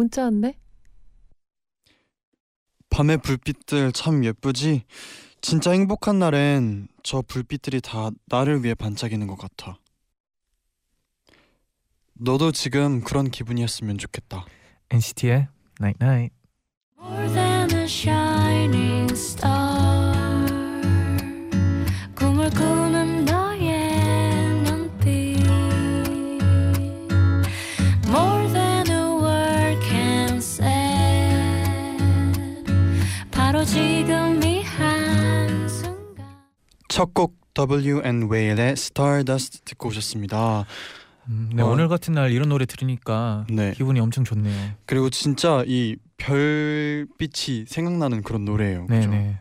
문자 왔네. 밤의 불빛들 참 예쁘지? 진짜 행복한 날엔 저 불빛들이 다 나를 위해 반짝이는 것 같아. 너도 지금 그런 기분이었으면 좋겠다. NCT의 Night Night. 첫곡 W&N Whale의 Stardust 듣고 오셨습니다. 음, 네, 어. 오늘 같은 날 이런 노래 들으니까 네. 기분이 엄청 좋네요. 그리고 진짜 이 별빛이 생각나는 그런 노래예요. 네, 그죠? 네.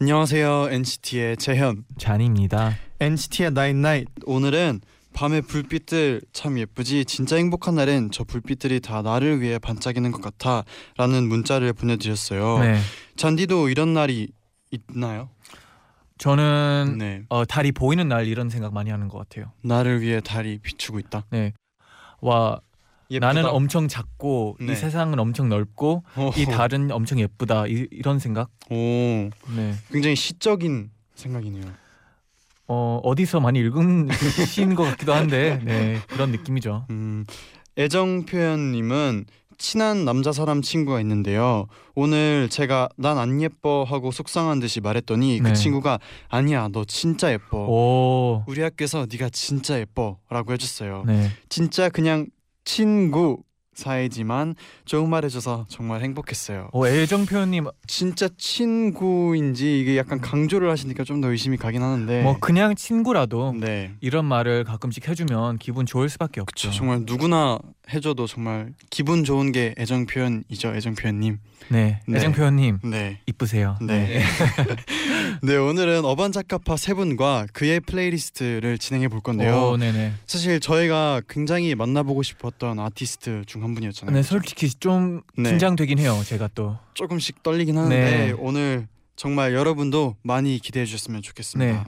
안녕하세요. NCT의 재현. 잔입니다. NCT의 Night. 오늘은 밤의 불빛들 참 예쁘지. 진짜 행복한 날엔 저 불빛들이 다 나를 위해 반짝이는 것 같아 라는 문자를 보내드렸어요. 네. 잔디도 이런 날이 있나요? 저는 네. 어, 달이 보이는 날 이런 생각 많이 하는 것 같아요. 나를 위해 달이 비추고 있다. 네. 와 예쁘다. 나는 엄청 작고 네. 이 세상은 엄청 넓고 이 어허. 달은 엄청 예쁘다 이, 이런 생각. 오, 네. 굉장히 시적인 생각이네요. 어 어디서 많이 읽은 시인 것 같기도 한데 네 그런 느낌이죠. 음, 애정 표현님은 친한 남자 사람 친구가 있는데요. 오늘 제가 난 안 예뻐 하고 속상한 듯이 말했더니 그 네. 친구가 아니야 너 진짜 예뻐. 오. 우리 학교에서 네가 진짜 예뻐라고 해줬어요. 네. 진짜 그냥 친구 사이지만 좋은 말 해줘서 정말 행복했어요. 오 애정 표현님 진짜 친구인지 이게 약간 강조를 하시니까 좀 더 의심이 가긴 하는데. 뭐 그냥 친구라도 네. 이런 말을 가끔씩 해주면 기분 좋을 수밖에 없죠. 그쵸, 정말 누구나 해줘도 정말 기분 좋은 게 애정 표현이죠, 애정 표현님. 네. 네. 애정 표현님 네. 이쁘세요. 네. 네, 오늘은 어반자카파 세 분과 그의 playlist를 진행해 볼 건데요. 오, 네네. 사실 저희가 굉장히 만나보고 싶었던 아티스트 중 한 분이었잖아요. 네, 솔직히 좀 네. 긴장되긴 해요. 제가 또. 조금씩 떨리긴 하는데 네. 오늘 정말 여러분도 많이 기대해 주셨으면 좋겠습니다. 네.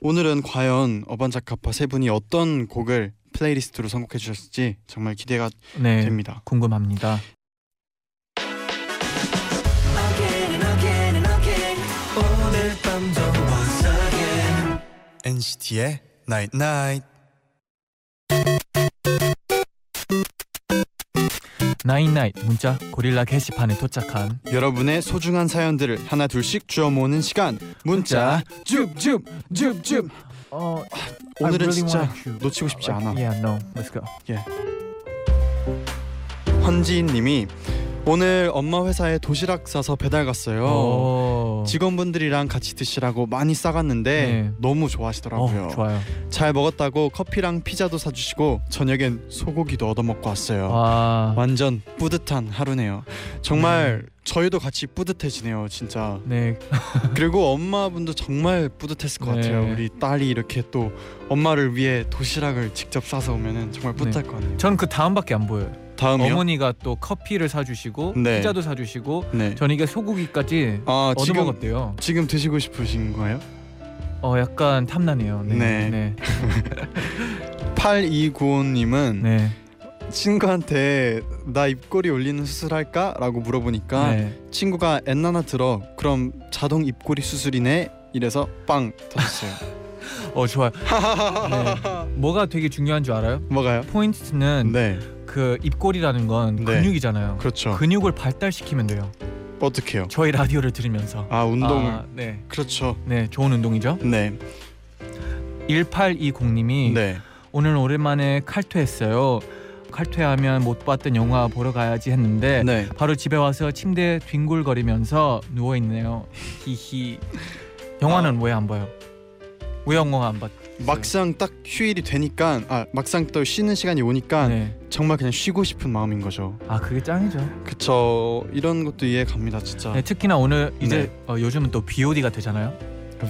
오늘은 과연 어반자카파 세 분이 어떤 곡을 playlist로 선곡해 주셨을지 정말 기대가 네. 됩니다. 궁금합니다. NCT의 Night Night. 나인나잇 문자 고릴라 게시판에 도착한 여러분의 소중한 사연들을 하나 둘씩 주워 모으는 시간 문자 줍줍 줍줍 어 오늘은 진짜. 놓치고 싶지 않아 Yeah, no. Let's go. 헌지인 님이 오늘 엄마 회사에 도시락 싸서 배달 갔어요 오. 직원분들이랑 같이 드시라고 많이 싸갔는데 네. 너무 좋아하시더라고요 어, 좋아요. 잘 먹었다고 커피랑 피자도 사주시고 저녁엔 소고기도 얻어 먹고 왔어요 와. 완전 뿌듯한 하루네요 정말 저희도 같이 뿌듯해지네요 진짜 네. 그리고 엄마분도 정말 뿌듯했을 것 네. 같아요. 우리 딸이 이렇게 또 엄마를 위해 도시락을 직접 싸서 오면은 정말 뿌듯할 것 같네요. 전그 다음밖에 안 보여요. 다음이요? 어머니가 또 커피를 사주시고 네. 피자도 사주시고 네. 전 이게 소고기까지 아 지금 얻어먹었대요. 지금 드시고 싶으신 거예요? 어 약간 탐나네요. 네. 네. 네. 8295님은 네. 친구한테 나 입꼬리 올리는 수술할까?라고 물어보니까 네. 친구가 엔나나 들어 그럼 자동 입꼬리 수술이네 이래서 빵 터졌어요. 어 좋아요. 네. 뭐가 되게 중요한 줄 알아요? 뭐가요? 포인트는 네, 그 입꼬리라는 건 네. 근육이잖아요. 그렇죠. 근육을 발달시키면 돼요. 어떻게요? 저희 라디오를 들으면서. 아 운동을 아, 네. 그렇죠. 네, 좋은 운동이죠. 네, 1820님이 네. 오늘 오랜만에 칼퇴했어요. 칼퇴하면 못 봤던 영화 보러 가야지 했는데 네. 바로 집에 와서 침대에 뒹굴거리면서 누워 있네요. 히히. 영화는 왜안 봐요? 왜 영화 안 봤? 막상 딱 휴일이 되니까 아 막상 또 쉬는 시간이 오니까 네. 정말 그냥 쉬고 싶은 마음인 거죠. 아 그게 짱이죠. 그쵸 이런 것도 이해 갑니다 진짜. 네, 특히나 오늘 이제 네. 어, 요즘은 또 BOD가 되잖아요.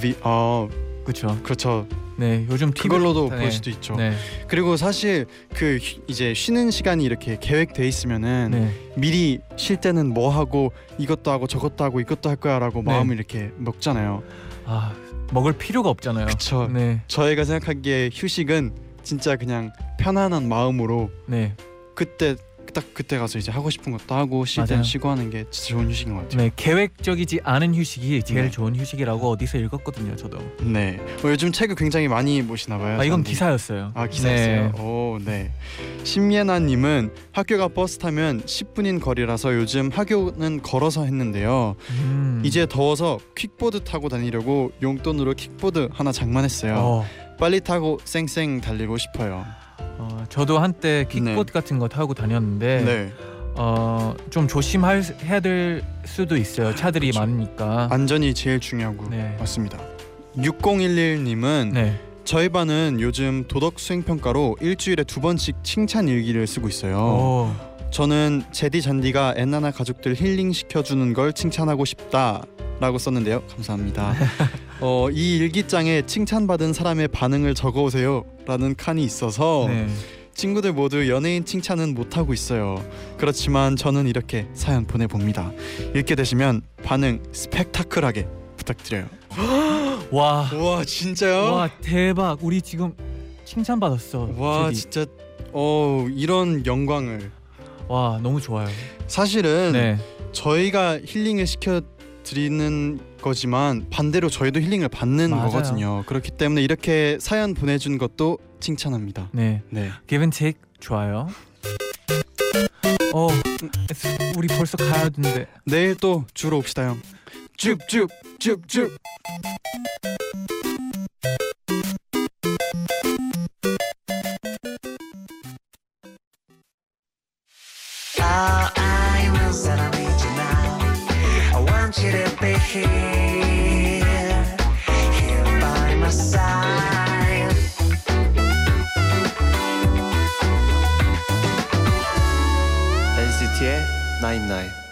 비, 어 그렇죠. 그렇죠. 네, 요즘 TV 그걸로도 네. 볼 수도 있죠. 네, 그리고 사실 그 휴- 이제 쉬는 시간이 이렇게 계획돼 있으면은 네, 미리 쉴 때는 뭐 하고 이것도 하고 저것도 하고 이것도 할 거야라고 네. 마음을 이렇게 먹잖아요. 아 먹을 필요가 없잖아요. 그쵸. 네, 저희가 생각하기에 휴식은 진짜 그냥 편안한 마음으로 네, 그때 딱 그때 가서 이제 하고 싶은 것도 하고 맞아요. 쉬고 하는 게 진짜 좋은 휴식인 것 같아요. 네, 계획적이지 않은 휴식이 제일 네. 좋은 휴식이라고 어디서 읽었거든요, 저도. 네. 어, 요즘 책을 굉장히 많이 보시나 봐요. 아 이건 사람들이. 기사였어요. 아 기사였어요. 네. 오 네. 심예나님은 학교가 버스 타면 10분인 거리라서 요즘 학교는 걸어서 했는데요. 음. 이제 더워서 킥보드 타고 다니려고 용돈으로 킥보드 하나 장만했어요. 어, 빨리 타고 쌩쌩 달리고 싶어요. 어, 저도 한때 킥보드 같은 거 타고 다녔는데 네. 어, 좀 조심할 해야 될 수도 있어요. 차들이 그렇죠. 많으니까. 안전이 제일 중요하고 네. 맞습니다. 6011님은 네. 저희 반은 요즘 도덕 수행 평가로 일주일에 두 번씩 칭찬 일기를 쓰고 있어요. 오. 저는 쟤디 쟌디가 엔나나 가족들 힐링 시켜주는 걸 칭찬하고 싶다라고 썼는데요. 감사합니다. 어, 이 일기장에 칭찬받은 사람의 반응을 적어오세요라는 칸이 있어서 네. 친구들 모두 연예인 칭찬은 못 하고 있어요. 그렇지만 저는 이렇게 사연 보내봅니다. 읽게 되시면 반응 스펙타클하게 부탁드려요. 와. 와 진짜요? 와 대박. 우리 지금 칭찬 받았어. 와 제디. 진짜 어 이런 영광을 와 너무 좋아요. 사실은 네. 저희가 힐링을 시켜 드리는 거지만 반대로 저희도 힐링을 받는 맞아요. 거거든요. 그렇기 때문에 이렇게 사연 보내준 것도 칭찬합니다. 네. 네. Give and take 좋아요. 어, 우리 벌써 가야 되는데. 내일 또 주로 옵시다 형. 쭉쭉 쭉쭉. All I will that I need you now. I want you to be here, here by my side. NCT의 Nine Nine. 그의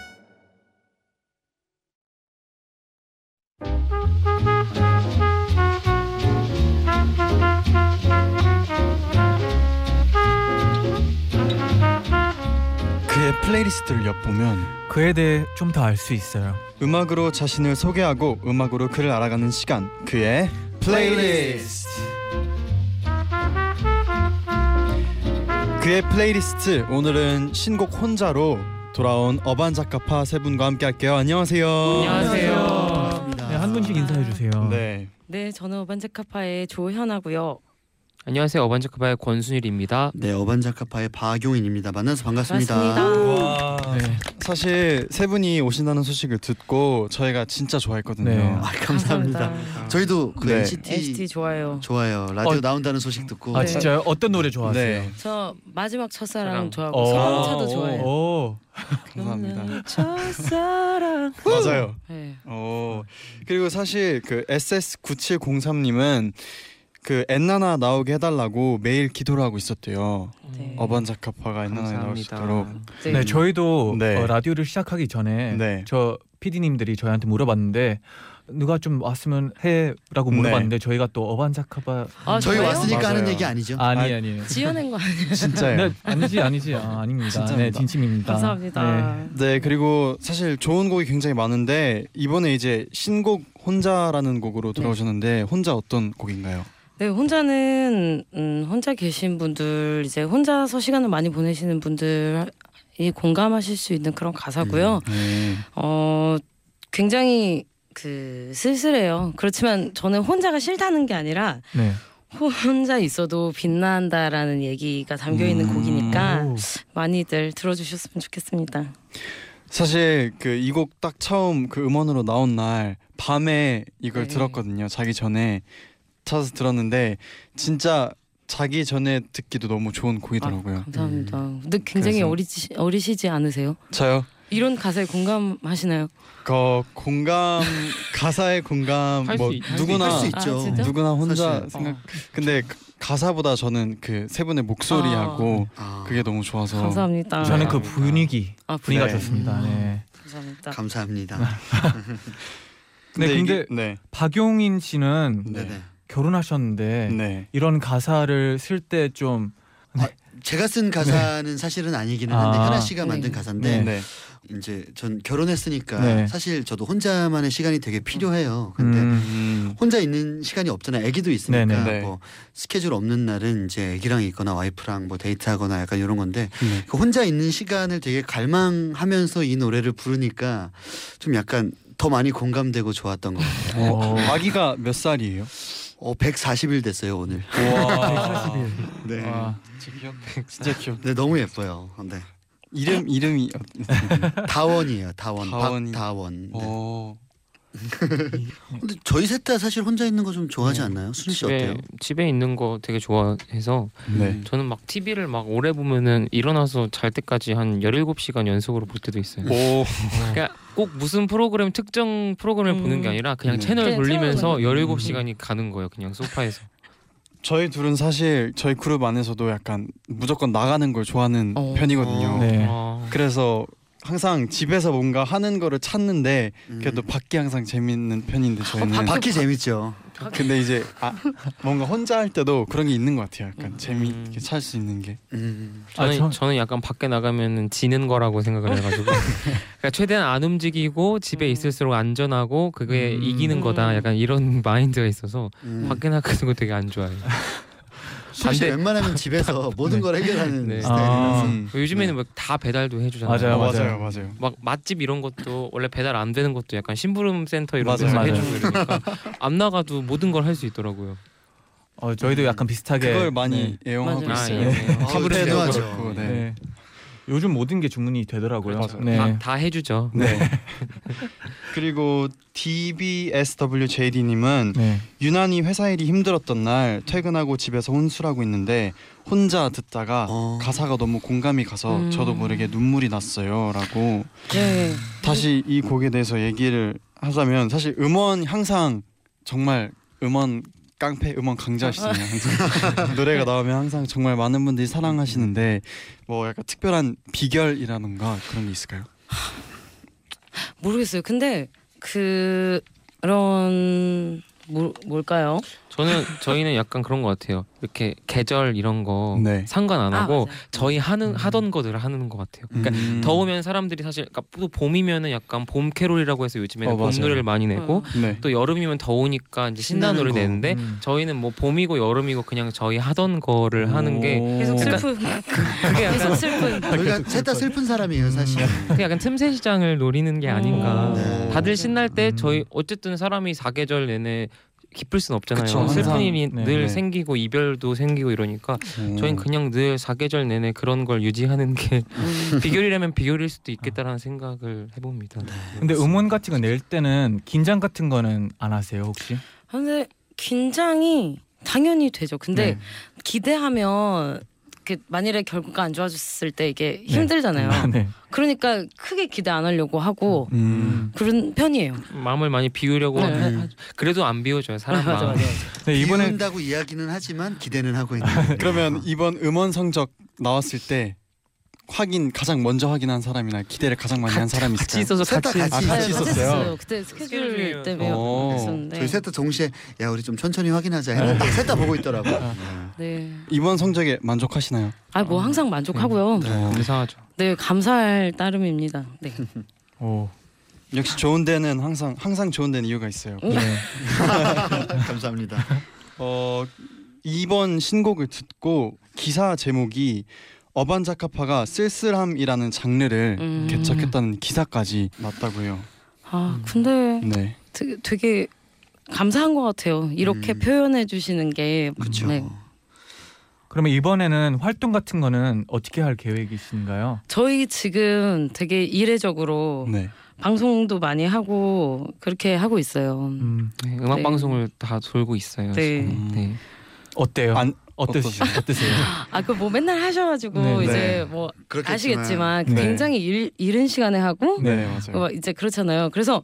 playlist를 엿보면 그에 대해 좀 더 알 수 있어요. 음악으로 자신을 소개하고 음악으로 그를 알아가는 시간. 그의 플레이리스트. 그의 플레이리스트 오늘은 신곡 혼자로 돌아온 어반자카파 세 분과 함께 할게요. 안녕하세요. 안녕하세요. 네, 한 분씩 인사해 주세요. 네. 네, 저는 어반자카파의 조현아고요. 안녕하세요. 어반자카파의 권순일입니다. 네, 어반자카파의 박용인입니다. 만나서 반갑습니다. 반갑습니다. 와. 네. 사실 세 분이 오신다는 소식을 듣고 저희가 진짜 좋아했거든요. 네. 아, 감사합니다. 저희도 그 네. NCT, NCT 좋아요. 좋아요. 라디오 어. 나온다는 소식 듣고 아 네. 진짜요? 어떤 노래 좋아하세요? 네. 저 마지막 첫사랑 사랑. 좋아하고 오. 소방차도 좋아해요. 오. 감사합니다. 첫사랑. 맞아요. 네. 오. 그리고 사실 그 SS9703님은 그 엔나나 나오게 해달라고 매일 기도를 하고 있었대요. 네. 어반자카파가 엔나나에 나올 수 있도록. 네. 네, 저희도 네. 어, 라디오를 시작하기 전에 네. 저 PD님들이 저희한테 물어봤는데 누가 좀 왔으면 해라고 네. 물어봤는데 저희가 또 어반자카파 아, 저희 저예요? 왔으니까 하는 맞아요. 얘기 아니죠? 아니 아, 아니에요. 지어낸 거 아니에요? 진짜예요. 네, 아니지 아니지 아, 아닙니다. 진짜입니다. 네 진심입니다. 감사합니다. 네. 네 그리고 사실 좋은 곡이 굉장히 많은데 이번에 이제 신곡 혼자라는 곡으로 돌아오셨는데 혼자 어떤 곡인가요? 네, 혼자는 음, 혼자 계신 분들 이제 혼자서 시간을 많이 보내시는 분들이 공감하실 수 있는 그런 가사고요. 네. 어 굉장히 그 쓸쓸해요. 그렇지만 저는 혼자가 싫다는 게 아니라 네. 혼자 있어도 빛난다라는 얘기가 담겨 있는 음. 곡이니까 오. 많이들 들어주셨으면 좋겠습니다. 사실 그 이 곡 딱 처음 그 음원으로 나온 날 밤에 이걸 네. 들었거든요. 자기 전에 찾아서 들었는데 진짜 자기 전에 듣기도 너무 좋은 곡이더라고요. 아, 감사합니다. 근데 굉장히 어리지, 어리시지 않으세요? 저요? 이런 가사에 공감하시나요? 그 공감 가사의 공감 뭐 있- 할수 누구나 할수 아, 있죠. 진짜? 누구나 혼자 사실. 생각 근데 그 가사보다 저는 그 세 분의 목소리하고 아, 그게 너무 좋아서 감사합니다. 저는 그. 분위기 아, 분위기가 네. 좋습니다. 네. 감사합니다. 감사합니다. 네, 이게- 근데 네. 박용인 씨는 네. 네네. 결혼하셨는데 네. 이런 가사를 쓸 때좀 제가 쓴 가사는 사실은 아니기는 한데 아. 현아 씨가 만든 네. 가사인데 네. 이제 전 결혼했으니까 네. 사실 저도 혼자만의 시간이 되게 필요해요. 근데 음, 음. 혼자 있는 시간이 없잖아요. 아기도 있으니까. 네. 뭐 스케줄 없는 날은 이제 아기랑 있거나 와이프랑 뭐 데이트하거나 약간 이런 건데 네. 그 혼자 있는 시간을 되게 갈망하면서 이 노래를 부르니까 좀 약간 더 많이 공감되고 좋았던 것 같아요. 어, 아기가 몇 살이에요? 어, 140일 됐어요 오늘. 와. 140일. 네. 와. 진짜 귀엽. 진짜 귀엽. 네 너무 예뻐요. 네. 이름 이름이 다원이에요. 다원. 다원이. 박다원. 네. 어. 근데 저희 셋 다 사실 혼자 있는 거 좀 좋아하지 않나요? 순희 씨 집에 어때요? 집에 있는 거 되게 좋아해서 네. 저는 막 TV를 막 오래 보면은 일어나서 잘 때까지 한 17시간 연속으로 볼 때도 있어요. 오. 그러니까 꼭 무슨 프로그램 특정 프로그램을 음. 보는 게 아니라 그냥 네. 채널 그냥 돌리면서 채널을 17시간이 가는 거예요. 그냥 소파에서. 저희 둘은 사실 저희 그룹 안에서도 약간 무조건 나가는 걸 좋아하는 어. 편이거든요. 네. 아, 그래서 항상 집에서 뭔가 하는 거를 찾는데 음. 그래도 밖이 항상 재밌는 편인데 저희는 바, 밖이 재밌죠. 근데 이제 아, 뭔가 혼자 할 때도 그런 게 있는 것 같아요. 약간 재미있게 음. 찾을 수 있는 게. 음. 저는 아, 저- 저는 약간 밖에 나가면은 지는 거라고 생각을 해가지고 그러니까 최대한 안 움직이고 집에 음. 있을수록 안전하고 그게 음. 이기는 거다. 음. 약간 이런 마인드가 있어서 음. 밖에 나가는 거 되게 안 좋아해요. 순희 씨 반대- 웬만하면 집에서 모든 걸 해결하는 네. 스타일이라서. 음. 요즘에는 막 다 배달도 해주잖아요. 맞아요, 어, 맞아요, 맞아요. 막 맛집 이런 것도 원래 배달 안 되는 것도 약간 심부름 센터 이런 맞아요, 데서 맞아요. 해주고 이러니까 안 나가도 모든 걸 할 수 있더라고요. 어, 저희도 약간 비슷하게 그걸 많이 애용하고 맞아요. 아, 있어요. 예. 아. 그렇고, 네. 네. 네. 요즘 모든 게 주문이 되더라고요. 맞아요. 네. 다, 다 해주죠. 네. 그리고 DBSWJD님은 네. 유난히 회사 일이 힘들었던 날 퇴근하고 집에서 혼술하고 있는데 혼자 듣다가 어. 가사가 너무 공감이 가서 음. 저도 모르게 눈물이 났어요라고 네. 다시 이 곡에 대해서 얘기를 하자면 사실 음원 항상 정말 음원 깡패 음원 강자시잖아요. 항상 노래가 나오면 항상 정말 많은 분들이 사랑하시는데 뭐 약간 특별한 비결이라던가 그런 게 있을까요? 모르겠어요. 근데 그런 뭐, 뭘까요? 저는 저희는 약간 그런 것 같아요. 이렇게 계절 이런 거 네. 상관 안 하고 아. 저희 하는 하던 거들을 하는 것 같아요. 그러니까 음. 더우면 사람들이 사실 그러니까 또 봄이면은 약간 봄 캐롤이라고 해서 요즘에는 어, 봄 맞아요. 노래를 많이 내고 어. 네. 또 여름이면 더우니까 이제 신나는 신나는 노래 거. 내는데 음. 저희는 뭐 봄이고 여름이고 그냥 저희 하던 거를 하는 게 계속 슬픈 그게 계속 약간 슬픈 저희가 셋다 슬픈 사람이에요 사실. 그게 약간 틈새 시장을 노리는 게 아닌가. 어. 네. 다들 신날 때 음. 저희 어쨌든 사람이 사계절 내내 기쁠 순 없잖아요. 그쵸. 일이 네, 늘 네. 생기고 이별도 생기고 이러니까 음. 저희는 그냥 늘 사계절 내내 그런 걸 유지하는 게 음. 비결이라면 비결일 수도 있겠다라는 생각을 해봅니다. 근데 음원 같은 거 낼 때는 긴장 같은 거는 안 하세요 혹시? 근데 긴장이 당연히 되죠. 근데 네. 기대하면 그 만일에 결과가 안 좋아졌을 때 이게 힘들잖아요. 아, 네. 그러니까 크게 기대 안 하려고 하고 음. 그런 편이에요. 마음을 많이 비우려고 네. 하- 하- 그래도 안 비워져요 사람 맞아 마음. 맞아. 네, 이번에 비운다고 이야기는 하지만 기대는 하고 있는. 그러면 이번 음원 성적 나왔을 때 확인 가장 먼저 확인한 사람이나 기대를 가장 많이 한 사람이 같이 있을까요? 있어서 셋다 같이 같이 아, 네, 같이 있었어요? 그때 스케줄. 때문에 오. 했었는데. 저희 셋 다 동시에 야 우리 좀 천천히 확인하자 했는데 셋 다 보고 있더라고. 네. 이번 성적에 만족하시나요? 아뭐 항상 만족하고요. 네. 어, 이상하죠. 네 감사할 따름입니다. 네. 오. 역시 좋은 데는 항상 항상 좋은 데는 이유가 있어요. 음. 네. 감사합니다. 어 이번 신곡을 듣고 기사 제목이 어반자카파가 쓸쓸함이라는 장르를 음. 개척했다는 기사까지 났다고 해요. 아 근데 네. 되게, 되게 감사한 것 같아요. 이렇게 음. 표현해 주시는 게 그렇죠. 네. 그러면 이번에는 활동 같은 거는 어떻게 할 계획이신가요? 저희 지금 되게 이례적으로 네. 방송도 많이 하고 그렇게 하고 있어요. 음, 네, 음악 네. 방송을 다 돌고 있어요. 네. 지금. 네. 어때요? 안 어떠시, 어떠세요? 아 그 뭐 맨날 하셔가지고 네, 이제 네. 뭐 그렇겠지만. 아시겠지만 네. 굉장히 일, 이른 시간에 하고 네 맞아요. 어, 이제 그렇잖아요. 그래서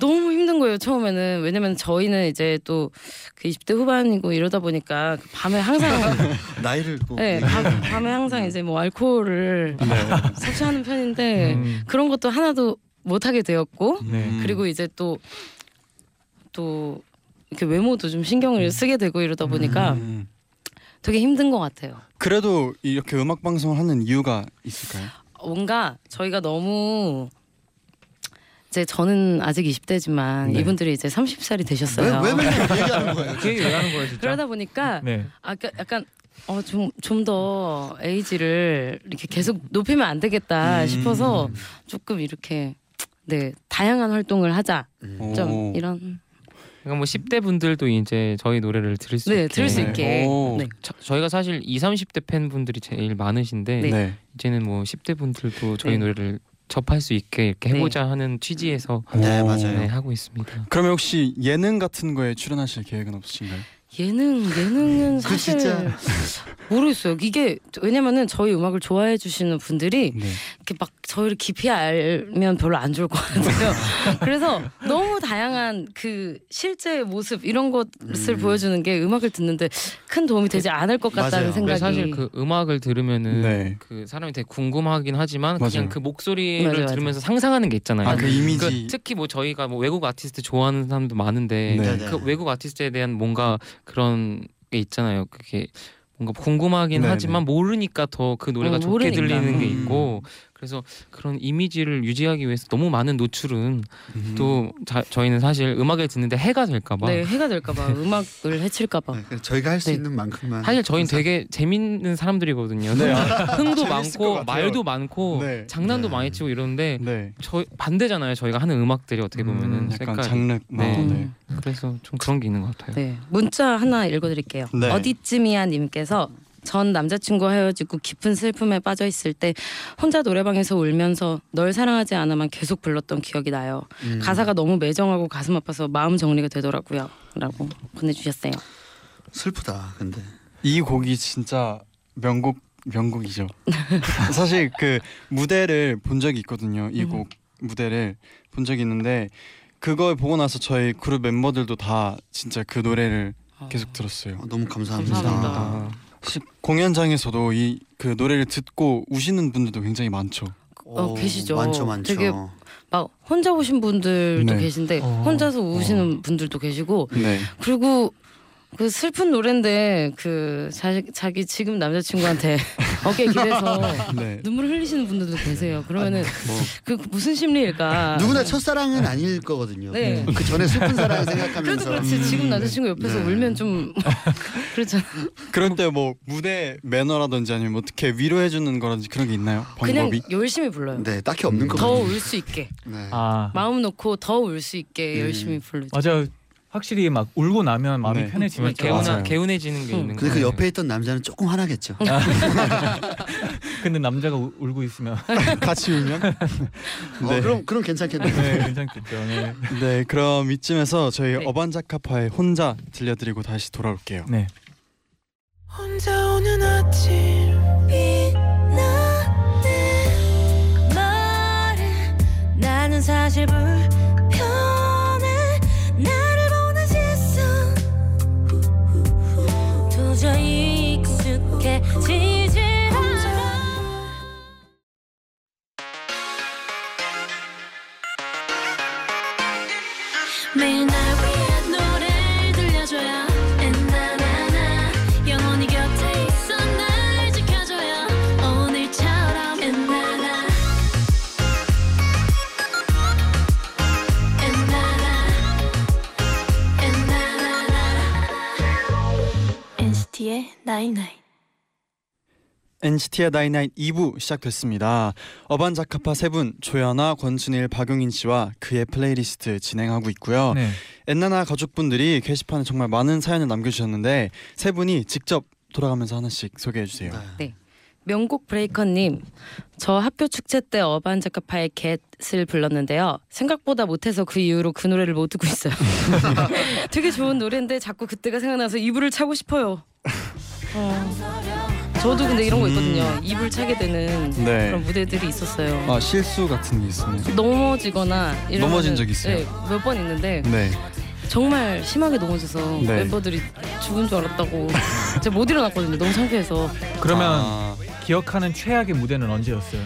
너무 힘든 거예요 처음에는 왜냐면 저희는 이제 또 그 20대 후반이고 이러다 보니까 그 밤에 항상 나이를 꼭 네, 밤, 밤에 항상 이제 뭐 알코올을 섭취하는 편인데 음, 그런 것도 하나도 못 하게 되었고 네. 음. 그리고 이제 또또 이렇게 외모도 좀 신경을 쓰게 되고 이러다 보니까 음. 되게 힘든 것 같아요. 그래도 이렇게 음악 방송을 하는 이유가 있을까요? 뭔가 저희가 너무 이제 저는 아직 20대지만 네. 이분들이 이제 30살이 되셨어요. 왜, 왜 맨날 얘기하는 거예요? 그 얘기 왜 하는 거예요 진짜? 그러다 보니까 네. 아까 약간 어 좀 좀 더 에이지를 이렇게 계속 높이면 안 되겠다 음. 싶어서 조금 이렇게 네 다양한 활동을 하자 좀 오. 이런 그러니까 뭐 10대 분들도 이제 저희 노래를 들을 수 네 있게 들을 수 네. 있게 오. 네. 저, 저희가 사실 20, 30대 팬분들이 제일 많으신데 네. 네. 이제는 뭐 10대 분들도 저희 네. 노래를 접할 수 있게 이렇게 해보자 하는 취지에서 네, 오. 맞아요. 네, 하고 있습니다. 그러면 혹시 예능 같은 거에 출연하실 계획은 없으신가요? 예능 예능은 그 사실 진짜- 모르겠어요. 이게 왜냐면은 저희 음악을 좋아해 주시는 분들이 네. 이렇게 막 저희를 깊이 알면 별로 안 좋을 것 같아요. 그래서 너무 다양한 그 실제 모습 이런 것을 음. 보여주는 게 음악을 듣는데 큰 도움이 되지 않을 것 같다는 맞아요. 생각이 사실 그 음악을 들으면은 네. 그 사람이 되게 궁금하긴 하지만 맞아요. 그냥 그 목소리를 맞아요. 들으면서 상상하는 게 있잖아요. 아 그 이미지. 그 특히 뭐 저희가 뭐 외국 아티스트 좋아하는 사람도 많은데 네. 그 외국 아티스트에 대한 뭔가 그런 게 있잖아요. 그게 뭔가 궁금하긴 네네. 하지만 모르니까 더 그 노래가 어, 좋게 모르니까. 들리는 게 음. 있고 그래서 그런 이미지를 유지하기 위해서 너무 많은 노출은 음. 또 자, 저희는 사실 음악을 듣는데 해가 될까봐 네 해가 될까봐 음악을 해칠까봐 네, 저희가 할수 네. 있는 만큼만 사실 저희는 되게 재밌는 사람들이거든요. 네. 흥도 많고. 말도 많고 네. 장난도 네. 많이 치고 이러는데 네. 저 반대잖아요. 저희가 하는 음악들이 어떻게 보면은 음, 약간. 장르. 네. 어, 네. 음. 그래서 좀 그런 게 있는 것 같아요. 네 문자 하나 읽어드릴게요. 네. 어디쯤이야 님께서 전 남자친구와 헤어지고 깊은 슬픔에 빠져 있을 때 혼자 노래방에서 울면서 널 사랑하지 않아만 계속 불렀던 기억이 나요. 음. 가사가 너무 매정하고 가슴 아파서 마음 정리가 되더라고요. 라고 보내주셨어요. 슬프다. 근데 이 곡이 진짜 명곡 명곡이죠. 사실 그 무대를 본 적이 있거든요. 이 음. 곡 무대를 본 적이 있는데 그걸 보고 나서 저희 그룹 멤버들도 다 진짜 그 노래를 계속 들었어요. 어, 너무 감사합니다. 감사합니다. 공연장에서도 이 그 노래를 듣고 우시는 분들도 굉장히 많죠. 어, 오, 계시죠. 많죠, 많죠. 되게 막 혼자 오신 분들도 네. 계신데 어. 혼자서 우시는 분들도 계시고 네. 그리고 그 슬픈 노래인데 그 자, 자기 지금 남자친구한테 어깨에 기대서 네. 눈물 흘리시는 분들도 계세요. 그러면은 뭐그 무슨 심리일까? 누구나 첫사랑은 아닐 거거든요. 네. 그 전에 슬픈 사랑 그래도 생각하면서 그렇지 지금 남자친구 옆에서 네. 울면 좀 그렇잖아. 그럴 때뭐 무대 매너라든지 아니면 뭐 어떻게 위로해 주는 거라든지 그런 게 있나요? 그냥 방법이? 열심히 불러요. 네, 딱히 없는 거더 같아요. 울수 있게 네. 아 마음 놓고 더 울 수 있게 음. 열심히 부르죠. 맞아요. 확실히 막 울고 나면 마음이 네. 편해지니까. 개운하, 맞아요. 개운해지는 게 응. 있는 근데 그. 옆에 있던 남자는 조금 화나겠죠. 근데 남자가 우, 울고 있으면 같이 울면? 어, 그럼 그럼 괜찮겠네요. 네, 괜찮겠죠. 네. 네, 그럼 이쯤에서 저희 네. 어반자카파의 혼자 들려드리고 다시 돌아올게요. 네. 혼자 오는 아침 말해 나는 사실 불 け NCT의 나이나잇 2부 시작됐습니다. 어반자카파 세분 조현아, 권순일, 박용인 씨와 그의 플레이리스트 진행하고 있고요. 네. 엔나나 가족분들이 게시판에 정말 많은 사연을 남겨주셨는데 세 분이 직접 돌아가면서 하나씩 소개해 주세요. 네. 명곡 브레이커님, 저 학교 축제 때 어반자카파의 Get을 불렀는데요. 생각보다 못해서 그 이후로 그 노래를 못 듣고 있어요. 되게 좋은 노래인데 자꾸 그때가 생각나서 이불을 차고 싶어요. 어, 저도 근데 이런 거 있거든요. 입을 차게 되는 네. 그런 무대들이 있었어요. 아 실수 같은 게 있었나요? 넘어지거나 이러면은- 넘어진 적 있어요? 네, 몇번 있는데 네. 정말 심하게 넘어져서 네. 멤버들이 죽은 줄 알았다고 제가 못 일어났거든요. 너무 창피해서 그러면 아, 기억하는 최악의 무대는 언제였어요?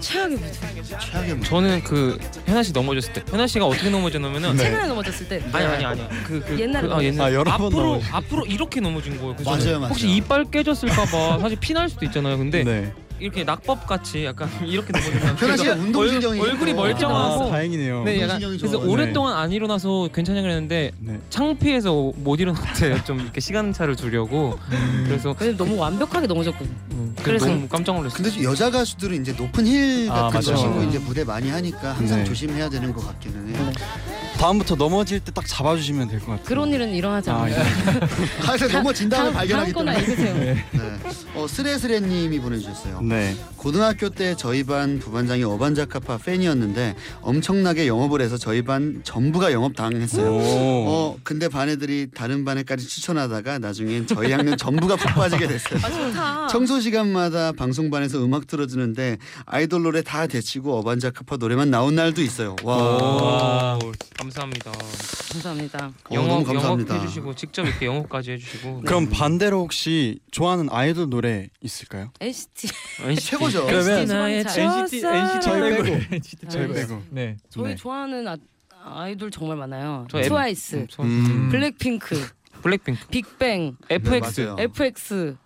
최악의 무대. 최악의 뭐. 저는 그 현아 씨 넘어졌을 때 현아 씨가 어떻게 넘어졌냐면은 네. 최근에 넘어졌을 때 아니 아니 아니 그, 그 옛날에 그, 아, 옛날 아, 여러 번 앞으로 넘어졌- 앞으로 이렇게 넘어진 거예요. 그래서 맞아요, 맞아요. 혹시 이빨 깨졌을까봐 사실 피 날 수도 있잖아요. 근데 네. 이렇게 낙법 같이 약간 이렇게 넘어지면 현아 씨가 그러니까 운동신경이 얼, 얼굴이 있고. 멀쩡하고 아, 다행이네요. 네, 약간 운동신경이 그래서 좋아가지고. 오랫동안 안 일어나서 괜찮냐 그랬는데 네. 창피해서 못 일어났대요. 좀 이렇게 시간차를 두려고. 그래서 왜냐면 너무 완벽하게 넘어졌거든요. 음, 그래서- 너무 깜짝 놀랐어요. 근데 여자 가수들은 이제 높은 힐 아, 같은 거 맞아요. 신고 이제 무대 많이 하니까 항상 네. 조심해야 되는 것 같기는 해요. 다음부터 넘어질 때 딱 잡아주시면 될 것 같아요. 그런 일은 일어나지 아, 않아요. 하여튼 넘어진 다음에 다음, 발견하기 다음 거나 때문에. 읽으세요. 네. 어, 스레스레님이 보내주셨어요. 네. 고등학교 때 저희 반 부반장이 어반자카파 팬이었는데 엄청나게 영업을 해서 저희 반 전부가 영업 당했어요. 오. 어 근데 반 애들이 다른 반에까지 추천하다가 나중엔 저희 학년 전부가 푹 빠지게 됐어요. 아 좋다. 청소 시간마다 방송반에서 음악 틀어주는데 아이돌 노래 다 제치고 어반자카파 노래만 나온 날도 있어요. 와. 오, 감 사합니다. 감사합니다. 어, 영업 너무 감사합니다. 영업 해주시고 직접 이렇게 영업까지 해주시고. 그럼 반대로 혹시 좋아하는 아이돌 노래 있을까요? NCT 최고죠. 그러면 나의 NCT NCT 저희 빼고. NCT 저희 빼고. 빼고. 네. 저희 네. 좋아하는 아, 아이돌 정말 많아요. 트와이스, 음, 저 음. 블랙핑크, 블랙핑크, 빅뱅, FX 맞아요. FX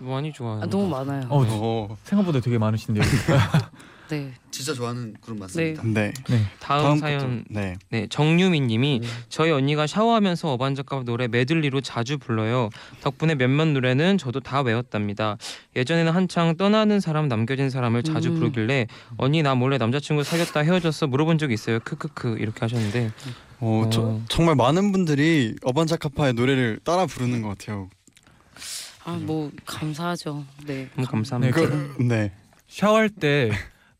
많이 좋아요. 아, 너무 많아요. 어, 어. 생각보다 되게 많으신데요. 네. 진짜 좋아하는 그룹 맞습니다. 네. 네. 다음, 다음 사연 네. 네 정유민님이 저희 언니가 샤워하면서 어반자카 노래 메들리로 자주 불러요. 덕분에 몇몇 노래는 저도 다 외웠답니다. 예전에는 한창 떠나는 사람 남겨진 사람을 자주 음. 부르길래 언니 나 몰래 남자친구 사귀었다 헤어졌어 물어본 적이 있어요. 크크크 이렇게 하셨는데 어, 저, 어. 정말 많은 분들이 어반자카파의 노래를 따라 부르는 것 같아요. 아 뭐 감사하죠. 네. 너무 감사합니다. 네, 그, 네. 샤워할 때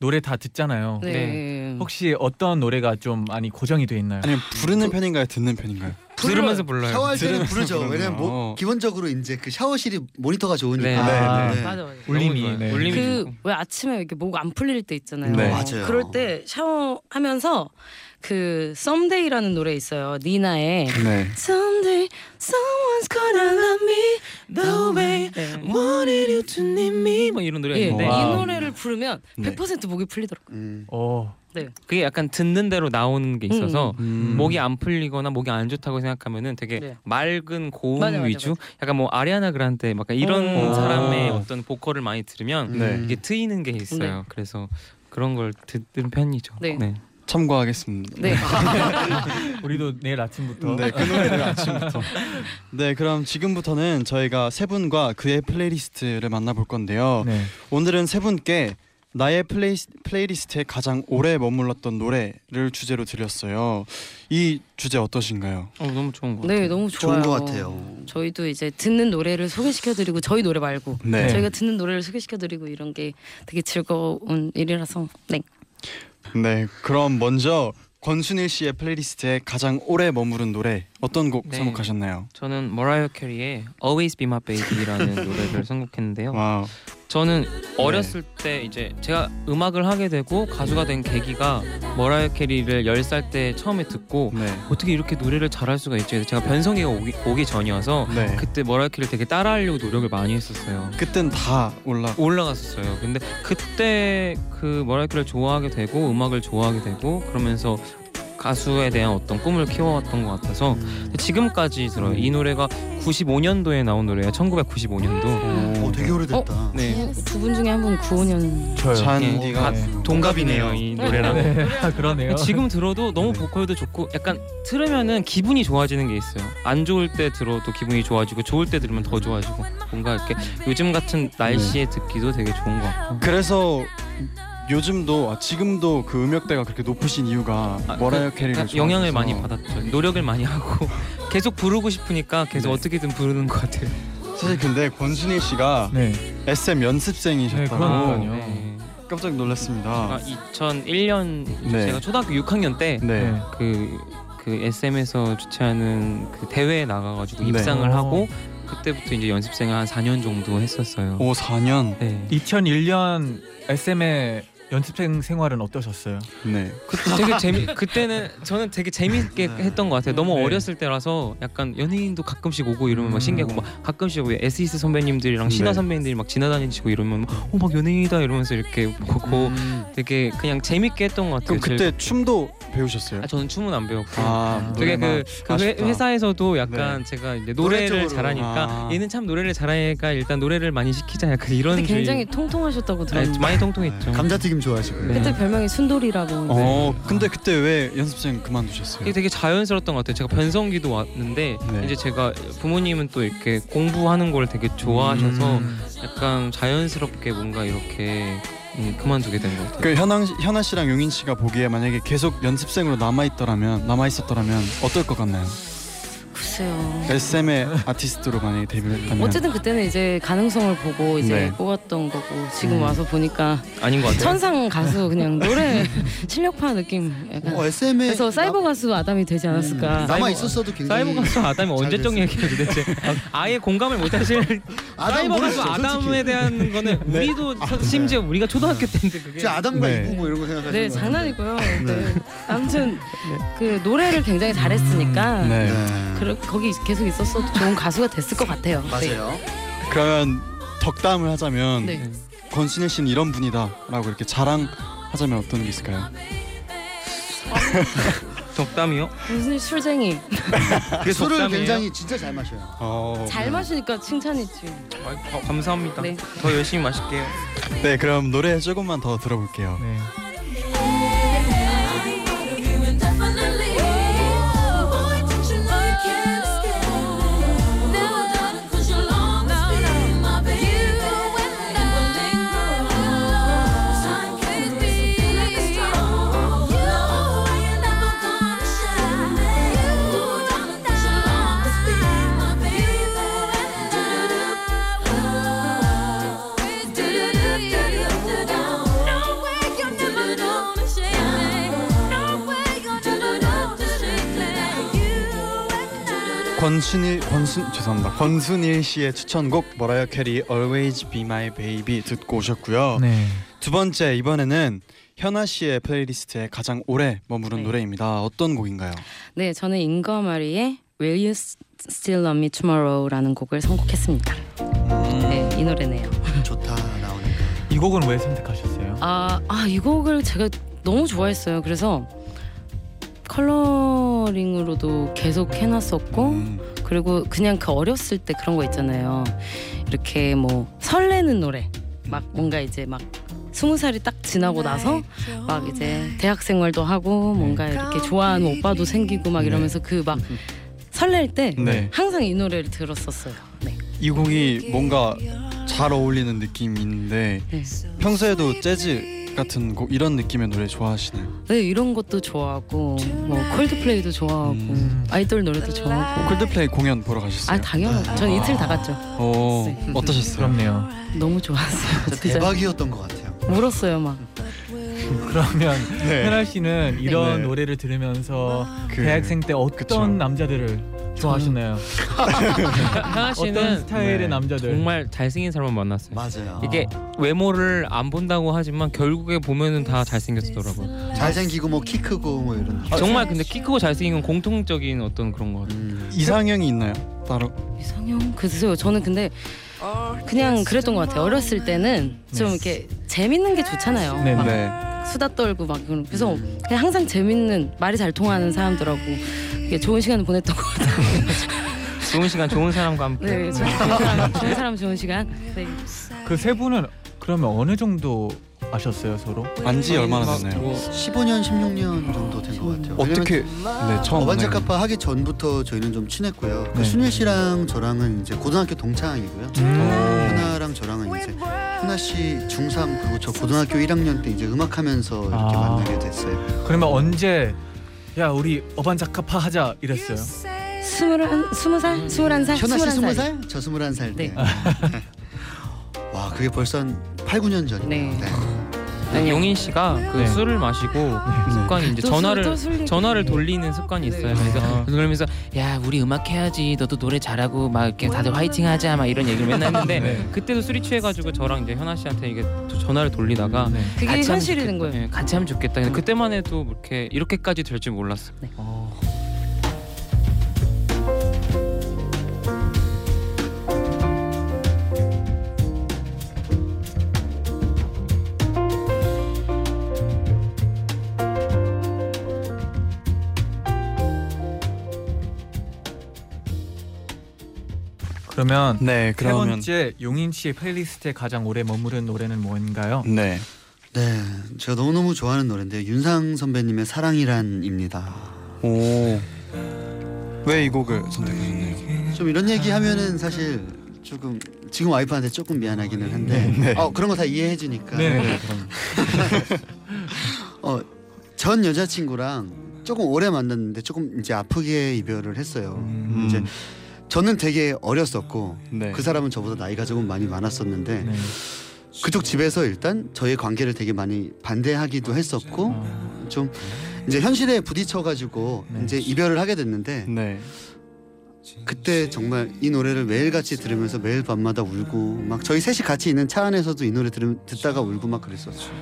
노래 다 듣잖아요. 네. 혹시 어떤 노래가 좀 많이 고정이 돼 있나요? 아니면 부르는 편인가요? 듣는 편인가요? 들으면서 불러요. 샤워할 때는 부르죠. 왜냐면 뭐 어. 기본적으로 이제 그 샤워실이 모니터가 좋으니까. 네, 네, 네. 맞아 맞아. 울림이. 네. 울림이 그 좋고. 왜 아침에 이렇게 목 안 풀릴 때 있잖아요. 네. 맞아요. 그럴 때 샤워하면서 그 Someday라는 노래 있어요. 니나의 네. Someday someone's 부르면 네. 100% 목이 풀리더라고요. 음. 어. 네. 그게 약간 듣는 대로 나오는 게 있어서 음. 목이 안 풀리거나 목이 안 좋다고 생각하면은 되게 네. 맑은 고음 맞아, 맞아, 위주 약간 뭐 아리아나 그란데 막 이런 어. 사람의 어떤 보컬을 많이 들으면 네. 이게 트이는 게 있어요. 네. 그래서 그런 걸 듣는 편이죠. 네. 참고하겠습니다. 네. 우리도 내일 아침부터 네, 그 노래를 아침부터. 네, 그럼 지금부터는 저희가 세 분과 그의 플레이리스트를 만나볼 건데요. 네. 오늘은 세 분께 나의 플레이, 플레이리스트에 가장 오래 머물렀던 노래를 주제로 드렸어요. 이 주제 어떠신가요? 어, 너무 좋은 거 같아요. 네, 너무 좋아요. 좋은 것 같아요. 저희도 이제 듣는 노래를 소개시켜드리고 저희 노래 말고 네. 저희가 듣는 노래를 소개시켜드리고 이런 게 되게 즐거운 일이라서 네. 네, 그럼 먼저 권순일 씨의 플레이리스트에 가장 오래 머무른 노래 어떤 곡 네. 선곡하셨나요? 저는 머라이어 캐리의 Always Be My Baby라는 노래를 선곡했는데요. 와우. 저는 어렸을 때 이제 제가 음악을 하게 되고 가수가 된 계기가 머라이어 캐리를 10살 때 처음에 듣고 네. 어떻게 이렇게 노래를 잘할 수가 있지? 제가 변성기가 오기, 오기 전이어서 네. 그때 머라이어 캐리를 되게 따라하려고 노력을 많이 했었어요. 그땐 다 올라. 올라갔었어요. 근데 그때 그 머라이어 캐리를 좋아하게 되고 음악을 좋아하게 되고 그러면서 가수에 대한 어떤 꿈을 키워왔던 것 같아서 지금까지 들어요. 이 노래가 95년도에 나온 노래예요. 1995년도. 어, 되게 오래됐다. 네. 두 분 중에 한분 95년 저요. 잔디가 네. 동갑이네요 이 노래랑. 네. 아, 그러네요. 지금 들어도 너무 네. 보컬도 좋고 약간 들으면은 기분이 좋아지는 게 있어요. 안 좋을 때 들어도 기분이 좋아지고 좋을 때 들으면 더 좋아지고 뭔가 이렇게 요즘 같은 날씨에 듣기도 되게 좋은 것 같고. 그래서 요즘도 아, 지금도 그 음역대가 그렇게 높으신 이유가 아, 머라이어 그 캐리를 약간 영향을. 많이 받았죠. 노력을 많이 하고 계속 부르고 싶으니까 계속 네. 어떻게든 부르는 것 같아요. 사실 근데 권순일 씨가 네. SM 네, 연습생이셨다고 그러니까요. 네. 깜짝 놀랐습니다. 아, 2001년 네. 제가 초등학교 6학년 때 네. 그, 그 SM에서 주최하는 그 대회에 나가가지고 네. 입상을 어. 하고 그때부터 이제 연습생을 한 4년 정도 했었어요. 오 4년. 네. 2001년 SM의 연습생 생활은 어떠셨어요? 네. 그 되게 재미 그때는 저는 되게 재밌게 했던 것 같아요. 너무 네. 어렸을 때라서 약간 연예인도 가끔씩 오고 이러면 막 음. 신기하고 막 가끔씩 왜 에스이스 선배님들이랑 신화 네. 선배님들이 막 지나다니시고 이러면 어막 연예인이다 이러면서 이렇게 보고 음. 되게 그냥 재밌게 했던 것 같아요. 그럼 그때 춤도 배우셨어요? 아, 저는 춤은 안 배웠고 아, 되게 노래만. 그, 그 회, 아쉽다. 회사에서도 약간 제가 이제 노래를 노래. 잘하니까 아. 얘는 참 노래를 잘하니까 일단 노래를 많이 시키자 약간 이런 근데 주의. 굉장히 통통하셨다고 네, 들었는데 많이 통통했죠. 감자튀김 좋아하시고요. 네. 그때 별명이 순돌이라고. 어, 근데 그때 왜 연습생 그만두셨어요? 이게 되게 자연스러웠던 것 같아요. 제가 변성기도 왔는데 네. 이제 제가 부모님은 또 이렇게 공부하는 걸 되게 좋아하셔서 음. 약간 자연스럽게 뭔가 이렇게 음, 그만두게 된 것 같아요. 그 현아 현아 씨랑 용인 씨가 보기에 만약에 계속 연습생으로 남아 있더라면 남아 있었더라면 어떨 것 같나요? 글쎄요. SM의 아티스트로 만약에 데뷔를 했다면 어쨌든 그때는 이제 가능성을 보고 이제 네. 뽑았던 거고 지금 음. 와서 보니까 아닌 것 같아요. 천상 가수 그냥 노래 실력파 느낌 약간. 어, SM에 그래서 사이버 가수 아담이 되지 않았을까. 남아 있었어도 굉장히 사이버 가수 아담이 언제적. 얘기예요 도대체 아예 공감을 못하실 아담 사이버 가수 아담에 솔직히. 대한 거는 우리도 서- 심지어 우리가 초등학교 때인데 그게 제 아담과 네. 이브 뭐 이런 거 생각하시는 네거 장난이고요. 네. 아무튼 그 노래를 굉장히 잘했으니까 네. 네. 그, 거기 계속 있었어도 좋은 가수가 됐을 것 같아요. 네. 맞아요. 그러면 덕담을 하자면 네. 권순일 씨는 이런 분이다라고 이렇게 자랑하자면 어떤 게 있을까요? 덕담이요? 무슨 술쟁이 그게 술을 덕담이에요? 굉장히 진짜 잘 마셔요. 어, 잘 마시니까 칭찬이지. 아이, 가- 감사합니다. 네. 더 열심히 마실게요. 네, 그럼 노래 조금만 더 들어볼게요. 네. 권순일 권순 죄송합니다. 권순일 씨의 추천곡 머라이어 캐리 Always Be My Baby 듣고 오셨고요. 네. 두 번째 이번에는 현아 씨의 플레이리스트에 가장 오래 머무른 네. 노래입니다. 어떤 곡인가요? 네, 저는 잉거마리의 Will You Still Love Me Tomorrow라는 곡을 선곡했습니다. 네, 이 노래네요. 좋다 나오니까. 이 곡은 왜 선택하셨어요? 아, 아, 이 곡을 제가 너무 좋아했어요. 그래서 컬러링으로도 계속 해놨었고 음, 그리고 그냥 그 어렸을 때 그런 거 있잖아요. 이렇게 뭐 설레는 노래, 막 뭔가 이제 막 스무 살이 딱 지나고 나서 막 이제 대학 생활도 하고 뭔가 이렇게 좋아하는 오빠도 생기고 막 이러면서 그 막 설렐 때 네. 항상 이 노래를 들었었어요. 네. 이 곡이 뭔가 잘 어울리는 느낌인데 네. 평소에도 재즈 같은 곡 이런 느낌의 노래 좋아하시나요? 네, 이런 것도 좋아하고 뭐 콜드플레이도 좋아하고 음. 아이돌 노래도 좋아하고. 콜드플레이 공연 보러 가셨어요? 아 당연하죠. 전 이틀 다 갔죠. 오, 네. 어떠셨어요? 부럽네요. 너무 좋았어요. 진짜 대박이었던 것 같아요. 울었어요 막. 그러면 네. 현아 씨는 이런 네. 노래를 들으면서 그- 대학생 때 어떤 그쵸. 남자들을 좋아하시나요? 하나 어떤 씨는 스타일의 네. 남자들? 정말 잘생긴 사람을 만났어요. 맞아요. 이게 외모를 안 본다고 하지만 결국에 보면은 다 잘생겼더라고요. 잘생기고 뭐 키 크고 뭐 이런. 정말 근데 키 크고 잘생긴 건 공통적인 어떤 그런 것 같아요. 음. 이상형이 있나요? 따로? 이상형 글쎄요. 저는 근데 그냥 그랬던 것 같아요. 어렸을 때는 좀 이렇게 재밌는 게 좋잖아요. 네, 막 네. 수다 떨고 막 그런- 그래서 그냥 항상 재밌는 말이 잘 통하는 사람들하고 이렇게 좋은 시간을 보냈던 것 같아요. 좋은 시간 좋은 사람과 함께. 네, 좋은 사람, 좋은 사람 좋은 시간. 네. 그 세 분은 그러면 어느 정도 아셨어요 서로? 안지 얼마나 막 됐나요? 뭐 15년 16년 정도 된 것 같아요. 어떻게 네 처음 어반자카파 하기 전부터 저희는 좀 친했고요. 그 네. 순일 씨랑 저랑은 이제 고등학교 동창이고요. 음. 현아랑 저랑은 이제 현아 씨 중3 그리고 저 고등학교 1학년 때 이제 음악하면서 이렇게 아. 만나게 됐어요. 그러면 언제 야 우리 어반자카파 하자 이랬어요? 스물한 스무 살, 스물한 살, 현아 씨 스물한 20살, 저 21살 때. 네. 와, 그게 벌써 한 8, 9년 전이네요. 네. 아 니요. 용인 씨가 그 네. 술을 마시고 습관이 이제 또 전화를 얘기. 전화를 돌리는 습관이 있어요. 네. 그래서 아. 그러면서 야 우리 음악 해야지. 너도 노래 잘하고 막 이렇게 다들 화이팅하자 막 이런 얘기를 맨날 했는데 네. 그때도 술이 취해가지고 저랑 이제 현아 씨한테 이게 또 전화를 돌리다가 네. 그게 같이 하면 현실이 된 좋겠다. 거예요. 예, 같이 하면 좋겠다. 근데 그때만 해도 이렇게 이렇게까지 될 줄 몰랐어. 어. 그러면 네, 세 그러면 번째 용인 씨의 플레이리스트에 가장 오래 머무른 노래는 뭔가요? 네. 네, 제가 너무 너무 좋아하는 노래인데요. 윤상 선배님의 사랑이란입니다. 오. 왜 이 곡을 선택하셨나요? 좀 이런 얘기 하면은 사실 조금 지금 와이프한테 조금 미안하기는 한데 네. 어 그런 거 다 이해해 주니까 네. 그럼 어, 전 여자친구랑 조금 오래 만났는데 조금 이제 아프게 이별을 했어요. 음, 이제 저는 되게 어렸었고 네. 그 사람은 저보다 나이가 조금 많이 많았었는데 네. 그쪽 집에서 일단 저희 관계를 되게 많이 반대하기도 했었고 어, 좀 이제 현실에 부딪혀가지고 네. 이제 이별을 하게 됐는데 네. 그때 정말 이 노래를 매일같이 들으면서 매일 밤마다 울고 막 저희 셋이 같이 있는 차 안에서도 이 노래 들으, 듣다가 울고 막 그랬었죠.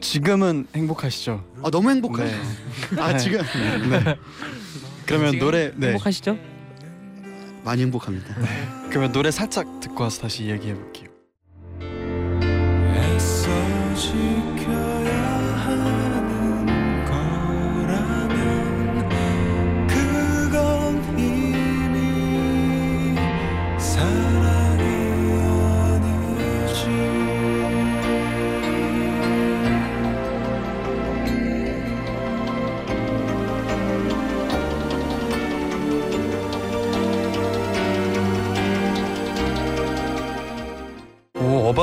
지금은 행복하시죠? 아 너무 행복해요. 네. 아 네. 지금 네. 그러면 지금 노래 네. 행복하시죠? 많이 행복합니다. 그러면 노래 살짝 듣고 와서 다시 얘기해 볼게요.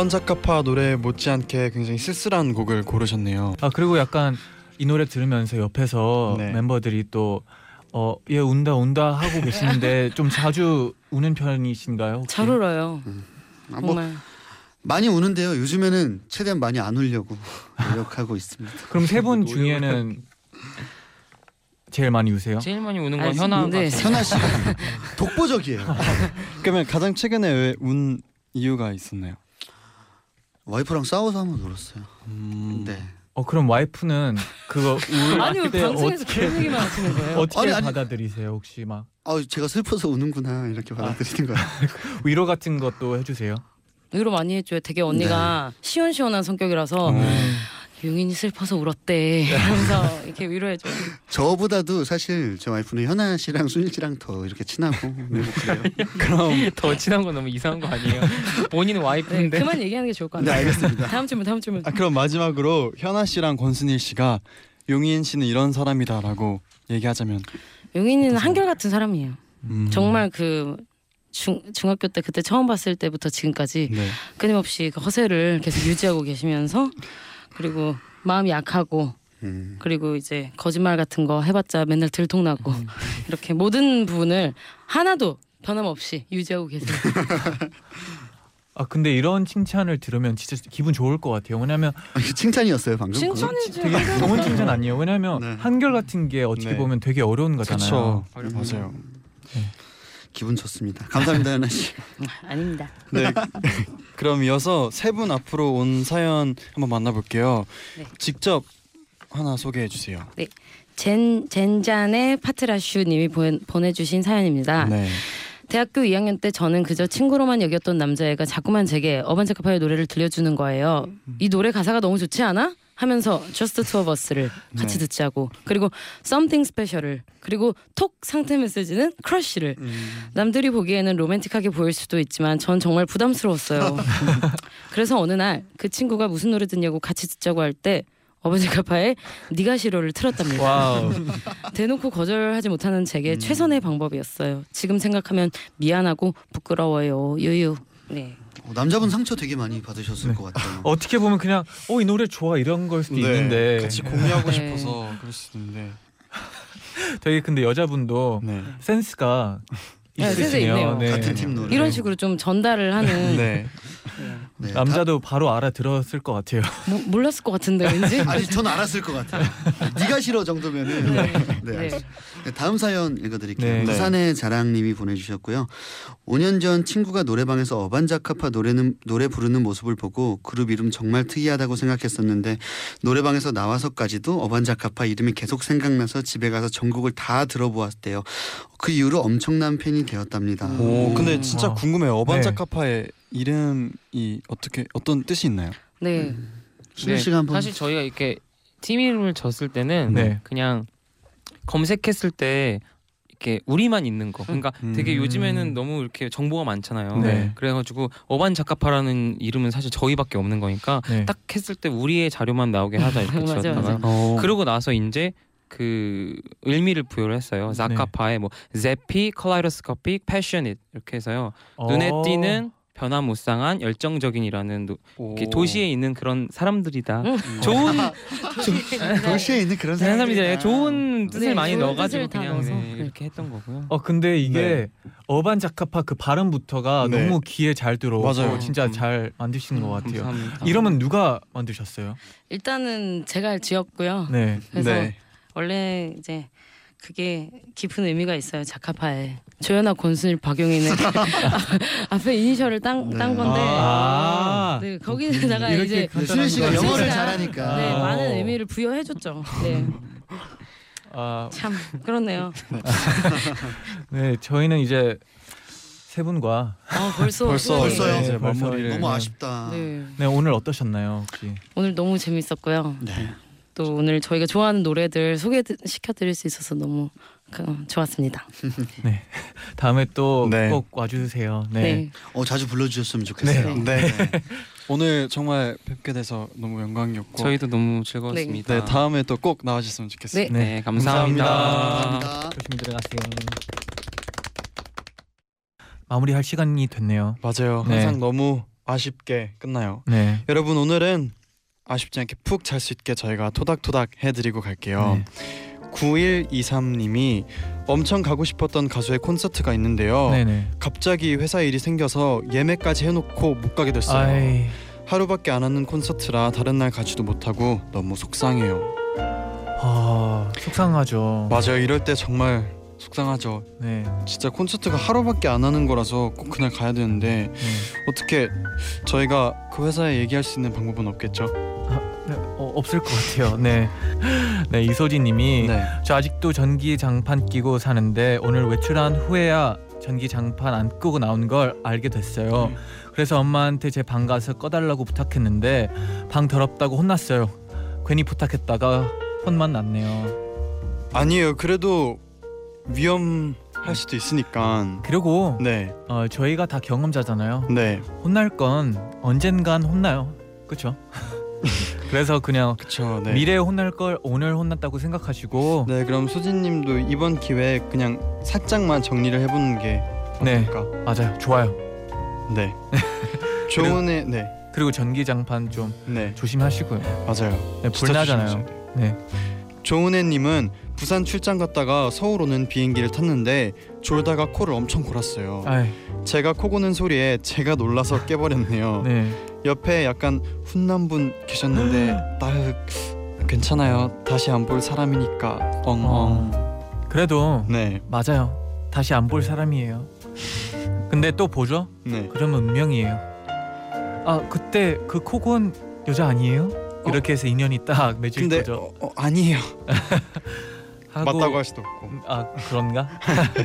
오 어반자카파 노래 못지않게 굉장히 쓸쓸한 곡을 고르셨네요. 아 그리고 약간 이 노래 들으면서 옆에서 네. 멤버들이 또 어, 얘 운다 운다 하고 계시는데 좀 자주 우는 편이신가요? 혹시? 잘 울어요. 아, 뭐 정말. 많이 우는데요. 요즘에는 최대한 많이 안 울려고 노력하고 있습니다. 그럼 세 분 중에는 제일 많이 우세요? 제일 많이 우는 건 아니, 현아가 근데 현아 씨가 독보적이에요. 그러면 가장 최근에 왜 운 이유가 있었나요? 와이프랑 싸워서 한번 울었어요. 음... 네. 어 그럼 와이프는 그거 울 아니 왜때 방송에서 어떻게 그런 얘기만 하시는 거예요? 어떻게 아니, 아니. 받아들이세요? 혹시 막 아 제가 슬퍼서 우는구나 이렇게 받아들이는 거예요. 위로 같은 것도 해주세요? 위로 많이 해줘요. 되게 언니가 시원시원한 성격이라서 음. 용인이 슬퍼서 울었대. 이러면서 이렇게 위로해줘요. 저보다도 사실 제 와이프는 현아 씨랑 순일 씨랑 더 이렇게 친하고 네, 뭐 그래요. 그럼 더 친한 건 너무 이상한 거 아니에요? 본인은 네, 와이프인데 그만 얘기하는 게 좋을 것네 같아요. 알겠습니다. 다음 질문 다음 질문. 아 그럼 마지막으로 현아 씨랑 권순일 씨가 용인 씨는 이런 사람이다라고 얘기하자면 용인이는 한결 같은 사람이에요. 음... 정말 그 중, 중학교 때 그때 처음 봤을 때부터 지금까지 네. 끊임없이 그 허세를 계속 유지하고 계시면서 그리고 마음이 약하고 음. 그리고 이제 거짓말 같은 거 해봤자 맨날 들통나고 이렇게 모든 부분을 하나도 변함없이 유지하고 계세요. 아 근데 이런 칭찬을 들으면 진짜 기분 좋을 것 같아요. 왜냐면 아, 칭찬이었어요 방금. 칭찬이지. 되게 좋은 칭찬 아니에요. 왜냐면 네. 한결 같은 게 어떻게 네. 보면 되게 어려운 거잖아요. 그렇죠. 맞아요. 기분 좋습니다. 감사합니다 현아 씨. 아닙니다. 네. 그럼 이어서 세 분 앞으로 온 사연 한번 만나볼게요. 네. 직접 하나 소개해 주세요. 젠 젠잔의 파트라슈님이 보내, 보내주신 사연입니다. 네. 대학교 2학년 때 저는 그저 친구로만 여겼던 남자애가 자꾸만 제게 어반자카파의 노래를 들려주는 거예요. 이 노래 가사가 너무 좋지 않아? 하면서 Just Two of Us를 같이 네. 듣자고 그리고 Something Special을 그리고 톡 상태 메시지는 Crush를 남들이 보기에는 로맨틱하게 보일 수도 있지만 전 정말 부담스러웠어요. 그래서 어느 날 그 친구가 무슨 노래 듣냐고 같이 듣자고 할때 어반자카파의 네가 싫어를 틀었답니다. 와우. 대놓고 거절하지 못하는 제게 최선의 방법이었어요. 지금 생각하면 미안하고 부끄러워요. 유유. 네. 어, 남자분 상처 되게 많이 받으셨을 네. 것 같아요. 어떻게 보면 그냥 어 이 노래 좋아 이런 걸 수도 있는데 네. 같이 공유하고 네. 싶어서 그럴 수 있는데. 되게 근데 여자분도 네. 센스가 네, 있으시네요. 있네요. 네. 같은 팀 노래. 이런 식으로 좀 전달을 하는 네. 네, 남자도 바로 알아들었을 것 같아요. 모- 몰랐을 것 같은데 왠지. 다- 아니 전 알았을 것 같아요. 네가 싫어 정도면은. 네. 네. 알겠습니다. 네, 다음 사연 읽어드릴게요. 네. 부산의 자랑님이 보내주셨고요. 5년 전 친구가 노래방에서 어반자카파 노래는 노래 부르는 모습을 보고 그룹 이름 정말 특이하다고 생각했었는데 노래방에서 나와서까지도 어반자카파 이름이 계속 생각나서 집에 가서 전곡을 다 들어보았대요. 그 이후로 엄청난 팬이 되었답니다. 오, 근데 진짜 아. 궁금해요. 네. 어반자카파의 이름이 어떻게 어떤 뜻이 있나요? 네. 수현 씨가 한번 사실 저희가 이렇게 팀 이름을 졌을 때는 네. 그냥 검색했을 때 이렇게 우리만 있는 거. 그러니까 되게 음. 요즘에는 너무 이렇게 정보가 많잖아요. 네. 그래가지고 어반 자카파라는 이름은 사실 저희밖에 없는 거니까 네. 딱 했을 때 우리의 자료만 나오게 하자 이렇게 지었다가 어. 그러고 나서 이제 그 의미를 부여를 했어요. 자카파의 뭐 Zappy, Kaleidoscopic, Passionate 이렇게 해서요. 눈에 어. 띄는 변화무쌍한 열정적인이라는 노-. 도시에 있는 그런 사람들이다. 음. 좋은 도 시에 있는 그런 사람들이 사람들이다. 좋은 뜻을 네, 많이 좋은 넣어가지고 뜻을 다 그냥 넣어서. 네, 네. 이렇게 했던 거고요. 어 근데 이게 네. 어반 자카파 그 발음부터가 네. 너무 귀에 잘 들어오고 맞아요. 진짜 음. 잘 만드시는 것 같아요. 감사합니다. 이름은 누가 만드셨어요? 일단은 제가 지었고요. 네. 그래서 네. 원래 이제 그게 깊은 의미가 있어요. 자카파에 조연아 권순일 박용인의 앞에 이니셜을 딴, 딴 네. 건데 아. 네, 거기다가 이렇게 이제 네, 수현 씨가 영어를 잘하니까. 네, 아. 많은 의미를 부여해줬죠. 네, 아, 참 그렇네요. 네, 저희는 이제 세 분과 아, 벌써 벌써 네. 벌써요? 이제 벌써 마무리를 너무 네. 아쉽다. 네, 네, 오늘 어떠셨나요? 혹시? 오늘 너무 재밌었고요. 네. 또 오늘 저희가 좋아하는 노래들 소개시켜드릴 수 있어서 너무 그, 좋았습니다. 다음에 또꼭 네. 와주세요. 네. 네. 어 자주 불러주셨으면 좋겠어요. 네. 오늘 정말 뵙게 돼서 너무 영광이었고 저희도 너무 즐거웠습니다. 네 다음에 또 꼭 나와주셨으면 좋겠어요. 네. 네, 감사합니다. 감사합니다. 조심히 들어가세요. 마무리할 시간이 됐네요. 맞아요. 네. 항상 너무 아쉽게 끝나요. 네. 여러분 오늘은 아쉽지 않게 푹 잘 수 있게 저희가 토닥토닥 해드리고 갈게요. 네. 9123님이 엄청 가고 싶었던 가수의 콘서트가 있는데요. 네네. 갑자기 회사 일이 생겨서 예매까지 해놓고 못 가게 됐어요. 아이. 하루밖에 안 하는 콘서트라 다른 날 가지도 못하고 너무 속상해요. 아 속상하죠. 맞아요. 이럴 때 정말 속상하죠. 네. 진짜 콘서트가 하루밖에 안 하는 거라서 꼭 그날 가야 되는데 네. 어떻게 저희가 그 회사에 얘기할 수 있는 방법은 없겠죠? 네, 어, 없을 것 같아요. 네. 네 이소진님이 네. 저 아직도 전기 장판 끼고 사는데 오늘 외출한 후에야 전기 장판 안 끄고 나온 걸 알게 됐어요. 음. 그래서 엄마한테 제 방 가서 꺼달라고 부탁했는데 방 더럽다고 혼났어요. 괜히 부탁했다가 혼만 났네요. 아니에요. 그래도 위험 할 수도 있으니까. 그리고 네, 어, 저희가 다 경험자잖아요. 네, 혼날 건 언젠간 혼나요. 그렇죠? 그래서 그냥 그렇죠. 네. 미래에 혼날 걸 오늘 혼났다고 생각하시고 네, 그럼 수진님도 이번 기회에 그냥 살짝만 정리를 해보는 게 네. 어떨까? 맞아요. 좋아요. 네. 조은의 네, 그리고 전기 장판 좀 네, 조심하시고요. 맞아요. 네, 불나잖아요. 네. 조은혜님은 부산 출장 갔다가 서울 오는 비행기를 tas는데 졸다가 코를 엄청 골았어요. 아이, 제가 코 고는 소리에 제가 놀라서 깨버렸네요. 네. 옆에 약간 훈남 분 계셨는데 나흑 괜찮아요. 다시 안 볼 사람이니까 엉엉. 어, 그래도 네, 맞아요. 다시 안 볼 사람이에요. 근데 또 보죠? 네. 그러면 운명이에요. 아 그때 그 코곤 여자 아니에요? 이렇게 해서 인연이 딱 맺을 근데 거죠. 어, 어, 아니에요. 하고, 맞다고 할 수도 없고. 음, 아 그런가?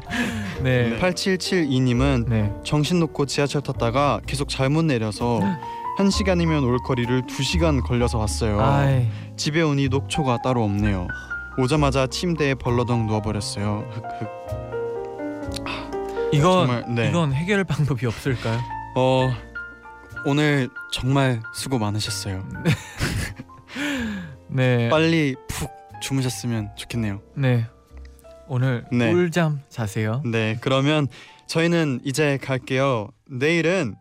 네. 8772님은 네. 정신 놓고 지하철 탔다가 계속 잘못 내려서 한 시간이면 올 거리를 두 시간 걸려서 왔어요. 아이 집에 오니 녹초가 따로 없네요. 오자마자 침대에 벌러덩 누워버렸어요. 흑흑. 이건 정말, 네. 이건 해결 방법이 없을까요? 어 오늘 정말 수고 많으셨어요. 네. 빨리 푹 주무셨으면 좋겠네요. 네. 오늘 네. 꿀잠 자세요. 네, 그러면 저희는 이제 갈게요. 내일은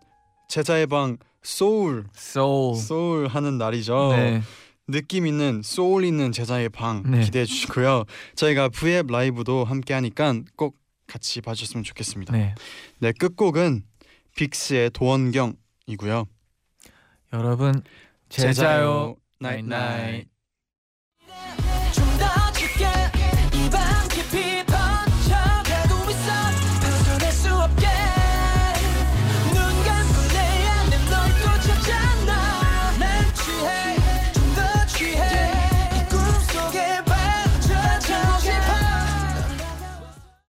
제자의 방 소울 소울 소울 하는 날이죠. 네. 느낌 있는 소울 있는 제자의 방 네. 기대해 주시고요. 저희가 V앱 라이브도 함께 하니까 꼭 같이 봐주셨으면 좋겠습니다. 네. 네 끝곡은 빅스의 도원경이고요. 여러분 제자요, 제자요 나잇 night. 나잇.